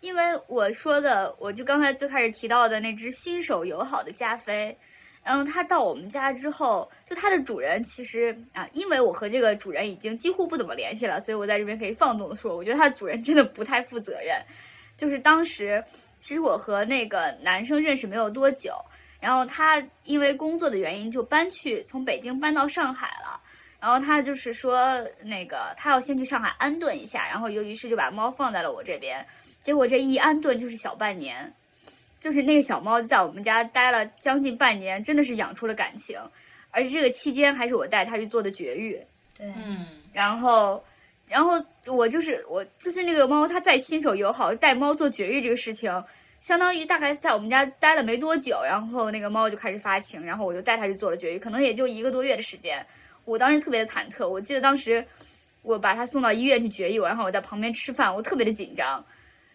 因为我说的，我就刚才最开始提到的那只新手友好的加菲，然后它到我们家之后，就它的主人其实啊，因为我和这个主人已经几乎不怎么联系了，所以我在这边可以放纵的说，我觉得它主人真的不太负责任。就是当时，其实我和那个男生认识没有多久，然后他因为工作的原因就搬去从北京搬到上海了。然后他就是说，那个他要先去上海安顿一下，然后由于是就把猫放在了我这边，结果这一安顿就是小半年，就是那个小猫在我们家待了将近半年，真的是养出了感情，而且这个期间还是我带它去做的绝育，对，嗯，然后，然后我就是我就是那个猫，它再新手友好带猫做绝育这个事情，相当于大概在我们家待了没多久，然后那个猫就开始发情，然后我就带它去做了绝育，可能也就一个多月的时间。我当时特别的忐忑，我记得当时我把他送到医院去绝育，然后我在旁边吃饭，我特别的紧张，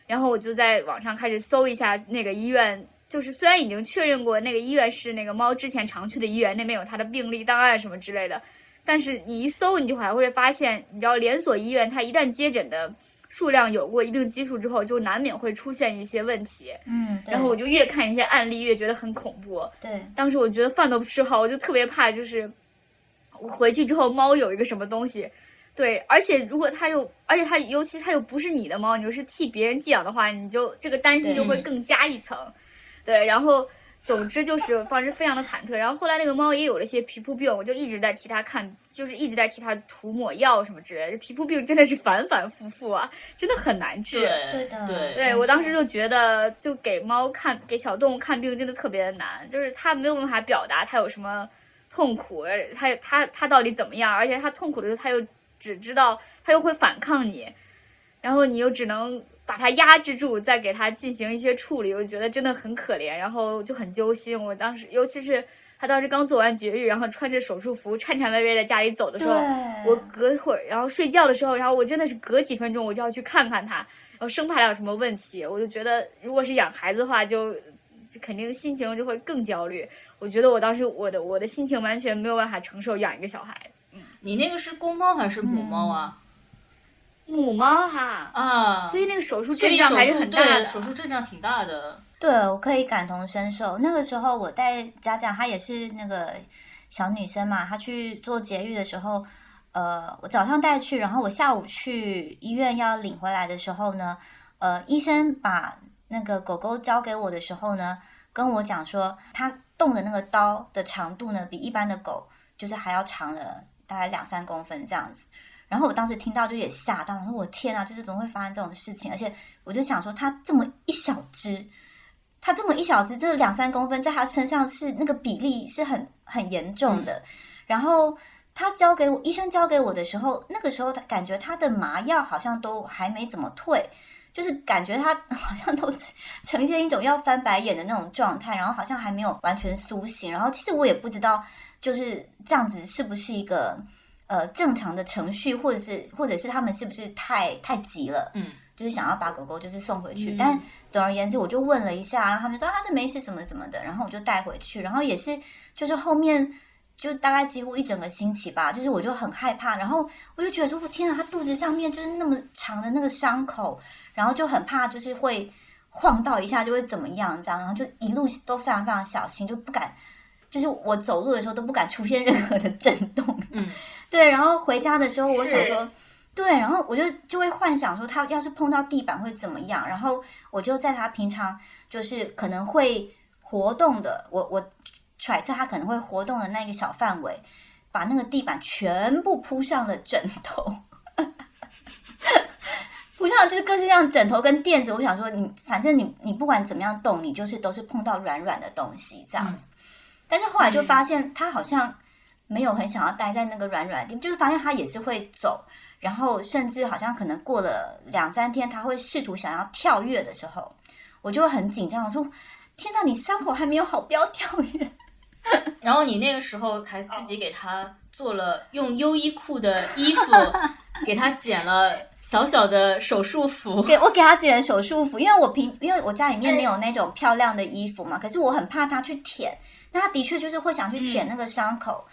然后我就在网上开始搜一下那个医院，就是虽然已经确认过那个医院是那个猫之前常去的医院，那边有它的病历档案什么之类的，但是你一搜，你就还会发现，你知道连锁医院它一旦接诊的数量有过一定基数之后，就难免会出现一些问题，嗯，然后我就越看一些案例越觉得很恐怖，对，当时我觉得饭都不吃好，我就特别怕，就是我回去之后猫有一个什么东西，对，而且如果它又，而且它尤其它又不是你的猫，你又是替别人寄养的话，你就这个担心就会更加一层，对，然后总之就是当时非常的忐忑。然后后来那个猫也有了些皮肤病，我就一直在替它看，就是一直在替它涂抹药什么之类的。皮肤病真的是反反复复啊，真的很难治。对对的对对我当时就觉得，就给猫看，给小动物看病真的特别的难，就是它没有办法表达它有什么痛苦，而它它它到底怎么样，而且他痛苦的时候，他又只知道他又会反抗你，然后你又只能把他压制住，再给他进行一些处理，我就觉得真的很可怜，然后就很揪心。我当时，尤其是他当时刚做完绝育，然后穿着手术服颤颤巍巍在家里走的时候，我隔会儿，然后睡觉的时候，然后我真的是隔几分钟我就要去看看他，然后生怕他有什么问题。我就觉得，如果是养孩子的话，就就肯定心情就会更焦虑。我觉得我当时我的我的心情完全没有办法承受养一个小孩。嗯你那个是公猫还是母猫啊？母猫哈，啊，所以那个手术阵仗还是很大的。对手术阵仗挺大的。对，我可以感同身受。那个时候我带佳佳，她也是那个小女生嘛，她去做节育的时候，呃，我早上带去，然后我下午去医院要领回来的时候呢，呃，医生把那个狗狗交给我的时候呢，跟我讲说，它动的那个刀的长度呢，比一般的狗就是还要长了大概两三公分这样子。然后我当时听到就也吓到，我说我天啊，就是怎么会发生这种事情？而且我就想说，它这么一小只，它这么一小只，这两三公分，在它身上是那个比例是很很严重的。然后他交给我，医生交给我的时候，那个时候他感觉他的麻药好像都还没怎么退，就是感觉他 好像都呈现一种要翻白眼的那种状态，然后好像还没有完全苏醒。然后其实我也不知道，就是这样子是不是一个呃正常的程序，或者是或者是他们是不是太太急了，嗯，就是想要把狗狗就是送回去。嗯但总而言之，我就问了一下，他们说啊这没事，怎么怎么的，然后我就带回去，然后也是就是后面。就大概几乎一整个星期吧，就是我就很害怕，然后我就觉得说，我天啊，它肚子上面就是那么长的那个伤口，然后就很怕，就是会晃到一下就会怎么样这样，然后就一路都非常非常小心，就不敢，就是我走路的时候都不敢出现任何的震动。嗯，对，然后回家的时候，我想说。对，然后我就就会幻想说，他要是碰到地板会怎么样，然后我就在他平常就是可能会活动的，我我揣测他可能会活动的那个小范围，把那个地板全部铺上了枕头，铺上就是各式各样枕头跟垫子。我想说你，反正你你不管怎么样动，你就是都是碰到软软的东西这样子。但是后来就发现他好像没有很想要待在那个软软的地方，就是发现他也是会走，然后甚至好像可能过了两三天，他会试图想要跳跃的时候，我就会很紧张，我说：“天哪，你伤口还没有好，不要跳跃。”然后你那个时候还自己给他做了用优衣库的衣服，给他剪了小小的手术服。给我给他剪手术服，因为我平因为我家里面没有那种漂亮的衣服嘛，可是我很怕他去舔，那他的确就是会想去舔那个伤口，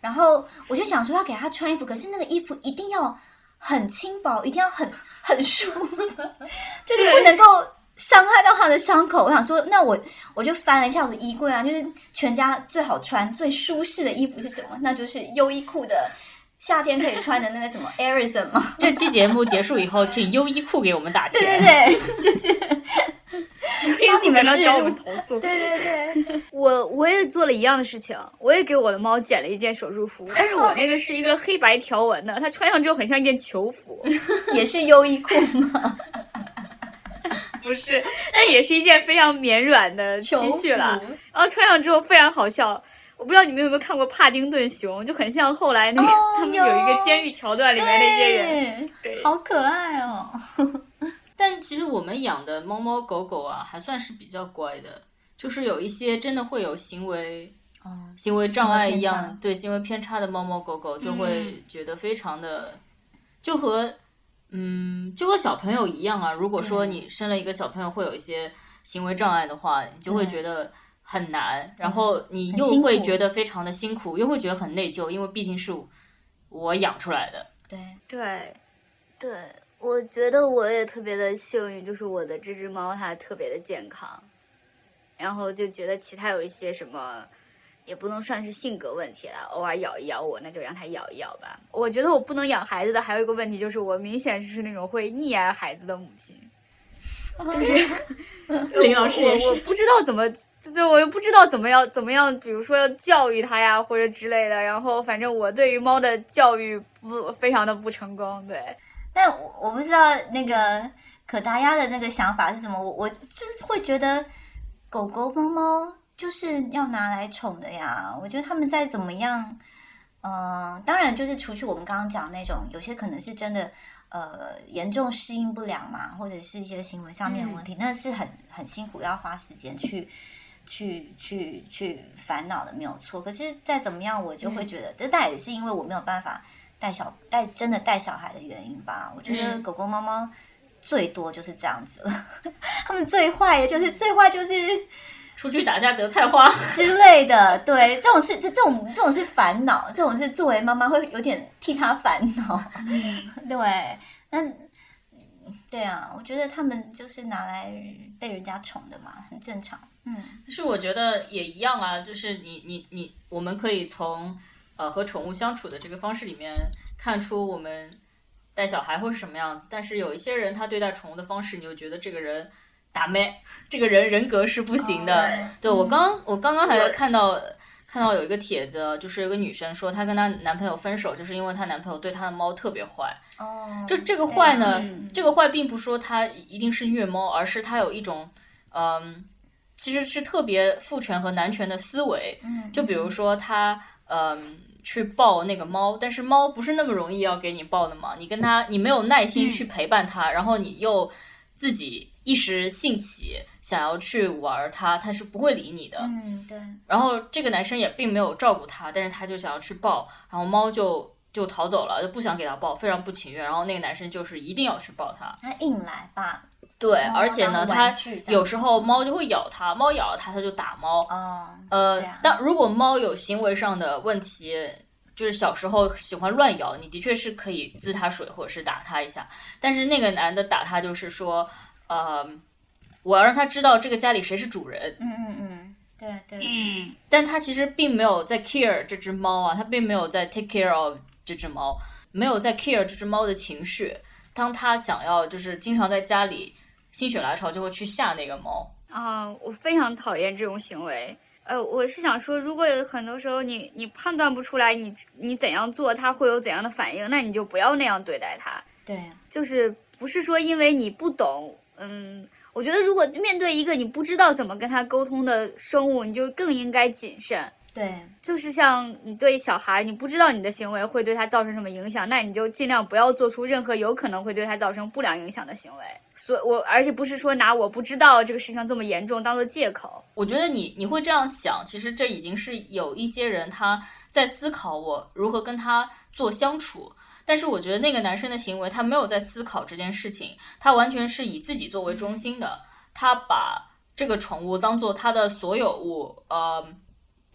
然后我就想说要给他穿衣服，可是那个衣服一定要很轻薄，一定要很很舒服，就是不能够伤害到他的伤口。我想说，那我我就翻了一下我的衣柜啊，就是全家最好穿、最舒适的衣服是什么？那就是优衣库的夏天可以穿的那个什么 Arison 吗。这期节目结束以后，请优衣库给我们打钱。对 对对，就是帮你们来找我们。投诉。对对对，我我也做了一样的事情，我也给我的猫剪了一件手术服，但是我那个是一个黑白条纹的，它穿上之后很像一件球服，也是优衣库嘛，不是，但也是一件非常绵软的 T 恤了。然后穿上之后非常好笑。我不知道你们有没有看过《帕丁顿熊》，就很像后来那个、哦 他们有一个监狱桥段里面那些人。对，对，好可爱哦。但其实我们养的猫猫狗狗啊，还算是比较乖的，就是有一些真的会有行为哦，行为障碍一样，对行为偏差的猫猫狗狗，就会觉得非常的，就和嗯，就和小朋友一样啊。如果说你生了一个小朋友会有一些行为障碍的话，你就会觉得很难，然后你又会觉得非常的辛苦，又会觉得很内疚，因为毕竟是我养出来的。对，对，对，我觉得我也特别的幸运，就是我的这只猫它特别的健康，然后就觉得其他有一些什么。也不能算是性格问题了，偶尔咬一咬我，那就让它咬一咬吧。我觉得我不能养孩子的还有一个问题就是，我明显是那种会溺爱孩子的母亲。就是 林老师也是我我不知道怎么，对我又不知道怎么样怎么样，比如说教育它呀或者之类的。然后反正我对于猫的教育不非常的不成功，对。但我我不知道那个可达鸭的那个想法是什么，我我就是会觉得狗狗、猫猫就是要拿来宠的呀。我觉得他们再怎么样，嗯、当然就是除去我们刚刚讲那种，有些可能是真的呃严重适应不良嘛，或者是一些行为上面的问题，那是很很辛苦，要花时间去。去去去烦恼的没有错，可是再怎么样，我就会觉得，这大概也是因为我没有办法带小带真的带小孩的原因吧。我觉得嗯狗狗、猫猫最多就是这样子了，他们最坏也就是最坏就是出去打架得菜花。之类的。对，这种是这这种这种是烦恼，这种是作为妈妈会有点替他烦恼。对，那对啊，我觉得他们就是拿来被人家宠的嘛，很正常。嗯。但是我觉得也一样啊，就是你你你，我们可以从呃和宠物相处的这个方式里面看出我们带小孩会是什么样子。但是有一些人他对待宠物的方式，你就觉得这个人打妹，这个人人格是不行的。哦对我刚我刚刚还看到。看到有一个帖子，就是有个女生说，她跟她男朋友分手，就是因为她男朋友对她的猫特别坏。哦，就这个坏呢，嗯这个坏并不说它一定是虐猫，而是它有一种，嗯，其实是特别父权和男权的思维。嗯，就比如说他，嗯，去抱那个猫，但是猫不是那么容易要给你抱的嘛，你跟它，你没有耐心去陪伴它，然后你又自己一时兴起想要去玩它，它是不会理你的。嗯，对，然后这个男生也并没有照顾它，但是他就想要去抱，然后猫就就逃走了，就不想给他抱，非常不情愿。然后那个男生就是一定要去抱它，他硬来吧，对，猫而且呢，当它玩具这样有时候猫就会咬它，猫咬了它，它就打猫。哦，呃对啊，当如果猫有行为上的问题，就是小时候喜欢乱咬，你的确是可以滋它水或者是打它一下。但是那个男的打它就是说，呃，我要让他知道这个家里谁是主人，嗯嗯嗯，对对，嗯，但他其实并没有在 care 这只猫啊，他并没有在 take care of 这只猫，没有在 care 这只猫的情绪。当他想要就是经常在家里心血来潮，就会去吓那个猫。啊，我非常讨厌这种行为。呃，我是想说，如果有很多时候你你判断不出来你你怎样做它会有怎样的反应，那你就不要那样对待它。对，就是不是说因为你不懂，嗯，我觉得如果面对一个你不知道怎么跟他沟通的生物，你就更应该谨慎。对，就是像你对小孩，你不知道你的行为会对他造成什么影响，那你就尽量不要做出任何有可能会对他造成不良影响的行为。所我而且不是说拿我不知道这个事情这么严重当做借口。我觉得你你会这样想，其实这已经是有一些人他在思考我如何跟他做相处。但是我觉得那个男生的行为，他没有在思考这件事情，他完全是以自己作为中心的，他把这个宠物当做他的所有物，呃，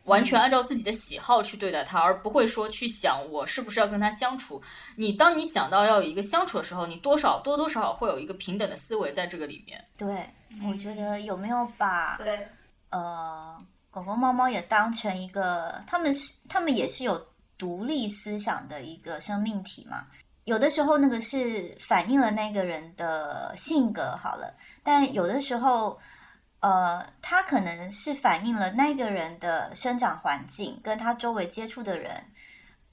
完全按照自己的喜好去对待它，而不会说去想我是不是要跟它相处。你当你想到要有一个相处的时候，你多少多多少少会有一个平等的思维在这个里面。对，我觉得有没有把对，呃狗狗、猫猫也当成一个，他们是他们也是有独立思想的一个生命体嘛。有的时候那个是反映了那个人的性格好了，但有的时候，呃，他可能是反映了那个人的生长环境跟他周围接触的人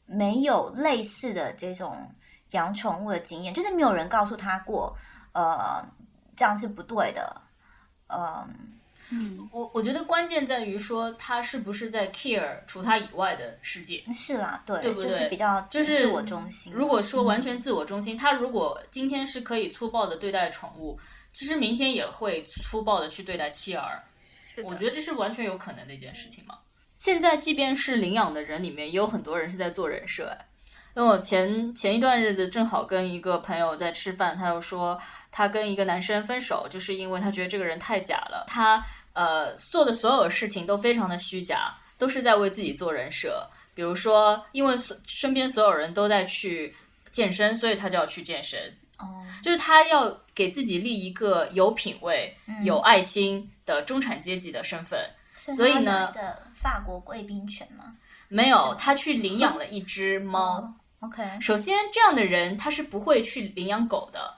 没有类似的这种养宠物的经验，就是没有人告诉他过，呃，这样是不对的，嗯、嗯，我我觉得关键在于说他是不是在 care 除他以外的世界。是啦，对，对不对就是比较就是自我中心。如果说完全自我中心，他如果今天是可以粗暴的对待宠物，其实明天也会粗暴的去对待妻儿。是。我觉得这是完全有可能的一件事情嘛。现在即便是领养的人里面，也有很多人是在做人设哎。因为我前前一段日子正好跟一个朋友在吃饭，他又说他跟一个男生分手，就是因为她觉得这个人太假了，她呃做的所有事情都非常的虚假，都是在为自己做人设。比如说，因为所身边所有人都在去健身，所以他就要去健身。哦，就是他要给自己立一个有品位、嗯有爱心的中产阶级的身份。所以呢的法国贵宾犬吗？没有，他去领养了一只猫。哦，OK，首先，这样的人他是不会去领养狗的。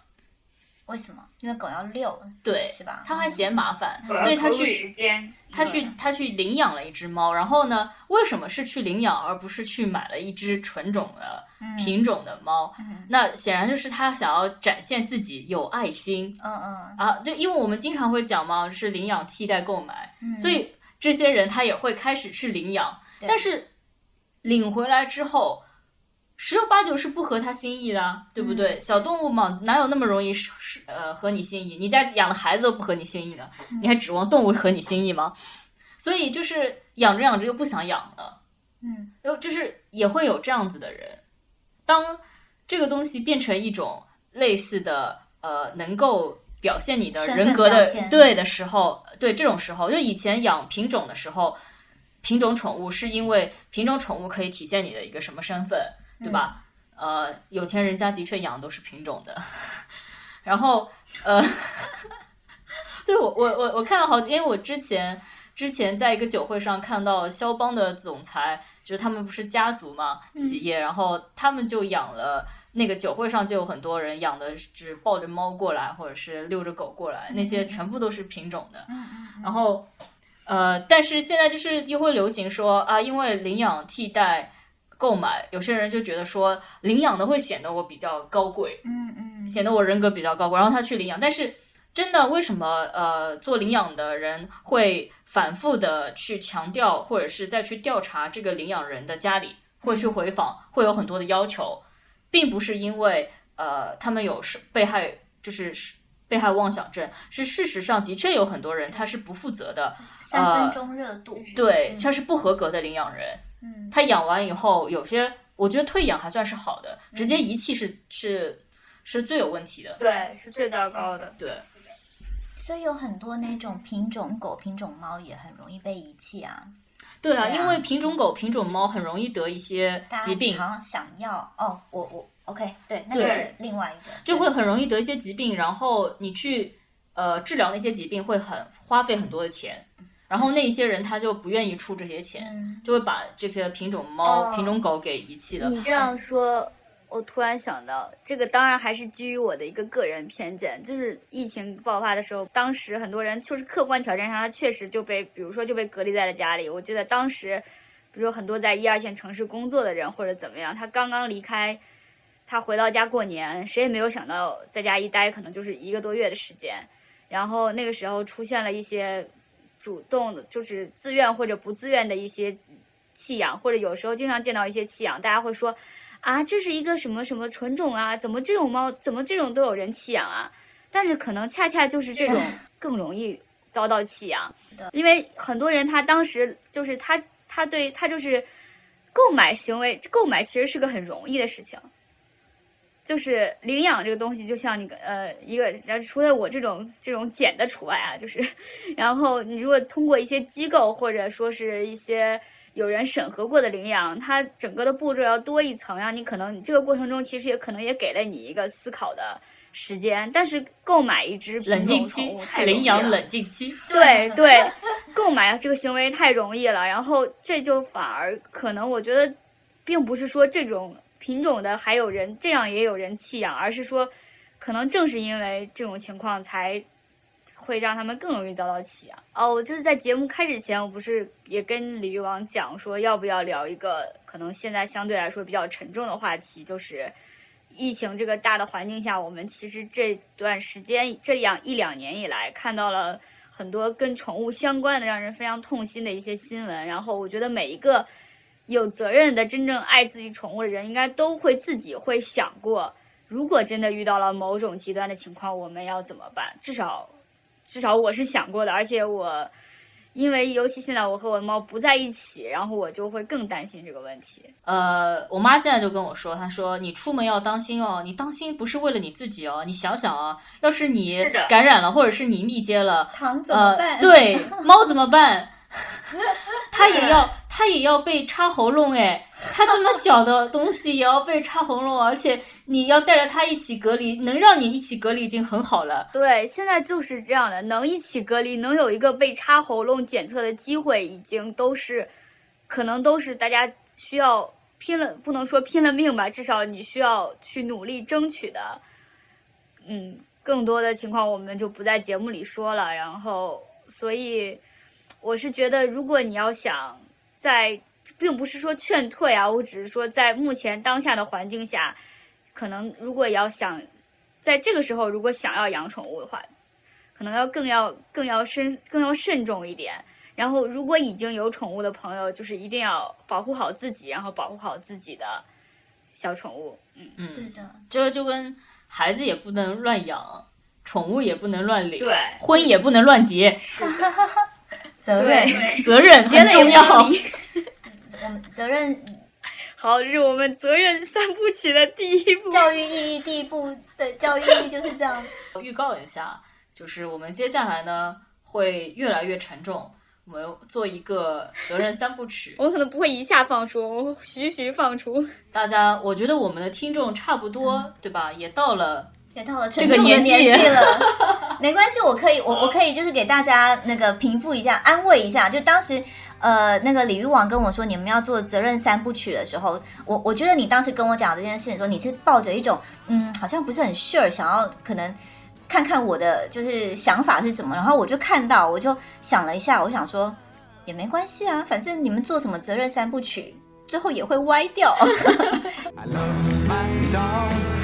为什么？因为狗要遛，对，是吧？他还嫌麻烦，所以他去时间，他去他去领养了一只猫，然后呢，为什么是去领养而不是去买了一只纯种的嗯品种的猫？嗯那显然就是他想要展现自己有爱心嗯嗯啊，就因为我们经常会讲嘛，是领养替代购买，嗯，所以这些人他也会开始去领养，但是领回来之后。十有八九是不合他心意的啊，对不嗯对？小动物嘛，哪有那么容易是是呃合你心意？你家养的孩子都不合你心意呢，你还指望动物合你心意吗？所以就是养着养着又不想养了，嗯又就是也会有这样子的人。当这个东西变成一种类似的呃，能够表现你的人格的对的时候，对这种时候，就以前养品种的时候，品种宠物是因为品种宠物可以体现你的一个什么身份，对吧？呃，有钱人家的确养的都是品种的，然后呃，对我我我我看了好，因为我之前之前在一个酒会上看到肖邦的总裁，就是他们不是家族嘛企业，然后他们就养了。那个酒会上就有很多人养的，就是抱着猫过来，或者是遛着狗过来，那些全部都是品种的。然后，呃，但是现在就是又会流行说啊，因为领养替代购买，有些人就觉得说领养的会显得我比较高贵，嗯嗯显得我人格比较高贵，然后他去领养。但是真的，为什么呃做领养的人会反复的去强调，或者是再去调查这个领养人的家里，会去回访，会有很多的要求，并不是因为呃他们有是被害，就是被害妄想症，是事实上的确有很多人他是不负责的，三分钟热度，对，他是不合格的领养人。嗯他养完以后，有些我觉得退养还算是好的，直接遗弃是是是最有问题的。对，是最糟糕的。对，所以有很多那种品种狗、品种猫也很容易被遗弃啊。对啊，对啊因为品种狗、品种猫很容易得一些大疾病，家常想要哦，我我 OK，对，那就是另外一个，就会很容易得一些疾病，然后你去呃治疗那些疾病会很花费很多的钱，然后那一些人他就不愿意出这些钱，嗯就会把这些品种猫、哦品种狗给遗弃了。你这样说，我突然想到，这个当然还是基于我的一个个人偏见，就是疫情爆发的时候，当时很多人就是客观条件上，他确实就被，比如说就被隔离在了家里。我记得当时，比如说很多在一二线城市工作的人或者怎么样，他刚刚离开，他回到家过年，谁也没有想到在家一待可能就是一个多月的时间，然后那个时候出现了一些主动的，就是自愿或者不自愿的一些弃养，或者有时候经常见到一些弃养，大家会说。啊，这是一个什么什么纯种啊？怎么这种猫，怎么这种都有人弃养啊？但是可能恰恰就是这种更容易遭到弃养，因为很多人他当时就是他他对他就是购买行为，购买其实是个很容易的事情。就是领养这个东西，就像你呃一个，除了我这种这种捡的除外啊，就是，然后你如果通过一些机构或者说是一些有人审核过的领养，它整个的步骤要多一层，让你可能你这个过程中其实也可能也给了你一个思考的时间。但是购买一只冷静期领养冷静期。对 对，购买这个行为太容易了，然后这就反而可能我觉得，并不是说这种品种的还有人这样也有人弃养，而是说，可能正是因为这种情况才会让他们更容易遭到弃养。哦，我就是在节目开始前，我不是也跟李玉王讲说，要不要聊一个可能现在相对来说比较沉重的话题，就是。疫情这个大的环境下，我们其实这段时间这样一两年以来，看到了很多跟宠物相关的让人非常痛心的一些新闻。然后我觉得每一个有责任的、真正爱自己宠物的人，应该都会自己会想过，如果真的遇到了某种极端的情况，我们要怎么办？至少，至少我是想过的，而且我。因为尤其现在我和我的猫不在一起，然后我就会更担心这个问题。呃，我妈现在就跟我说，她说你出门要当心哦，你当心不是为了你自己哦，你想想啊，要是你感染了，或者是你密接了，糖怎么办？呃，，对，猫怎么办？它也要，他也要被插喉咙哎，他这么小的 东西也要被插喉咙，而且你要带着他一起隔离，能让你一起隔离已经很好了。对，现在就是这样的，能一起隔离，能有一个被插喉咙检测的机会，已经都是，可能都是大家需要拼了，不能说拼了命吧，至少你需要去努力争取的。嗯，更多的情况我们就不在节目里说了。然后，所以我是觉得，如果你要想在，并不是说劝退啊，我只是说在目前当下的环境下，可能如果要想在这个时候，如果想要养宠物的话，可能要更要更要慎更要慎重一点。然后，如果已经有宠物的朋友，就是一定要保护好自己，然后保护好自己的小宠物。嗯，嗯，对的，这个就跟孩子也不能乱养，宠物也不能乱领，对婚也不能乱结，责任，责任很重要 我们责任 好，这是我们责任三部曲的第一部。教育意义第一步的教育意义就是这样。预告一下，就是我们接下来呢会越来越沉重，我们做一个责任三部曲。我们可能不会一下放出，我们徐徐放出。大家，我觉得我们的听众差不多，对吧？也到了也到了这沉重的个年纪了，没关系，我可以，我我可以就是给大家那个平复一下，安慰一下。就当时呃，那个李玉王跟我说你们要做责任三部曲的时候，我我觉得你当时跟我讲这件事的时候，你是抱着一种嗯，好像不是很 sure，想要可能看看我的就是想法是什么。然后我就看到，我就想了一下，我想说也没关系啊，反正你们做什么责任三部曲，最后也会歪掉。I love my dog.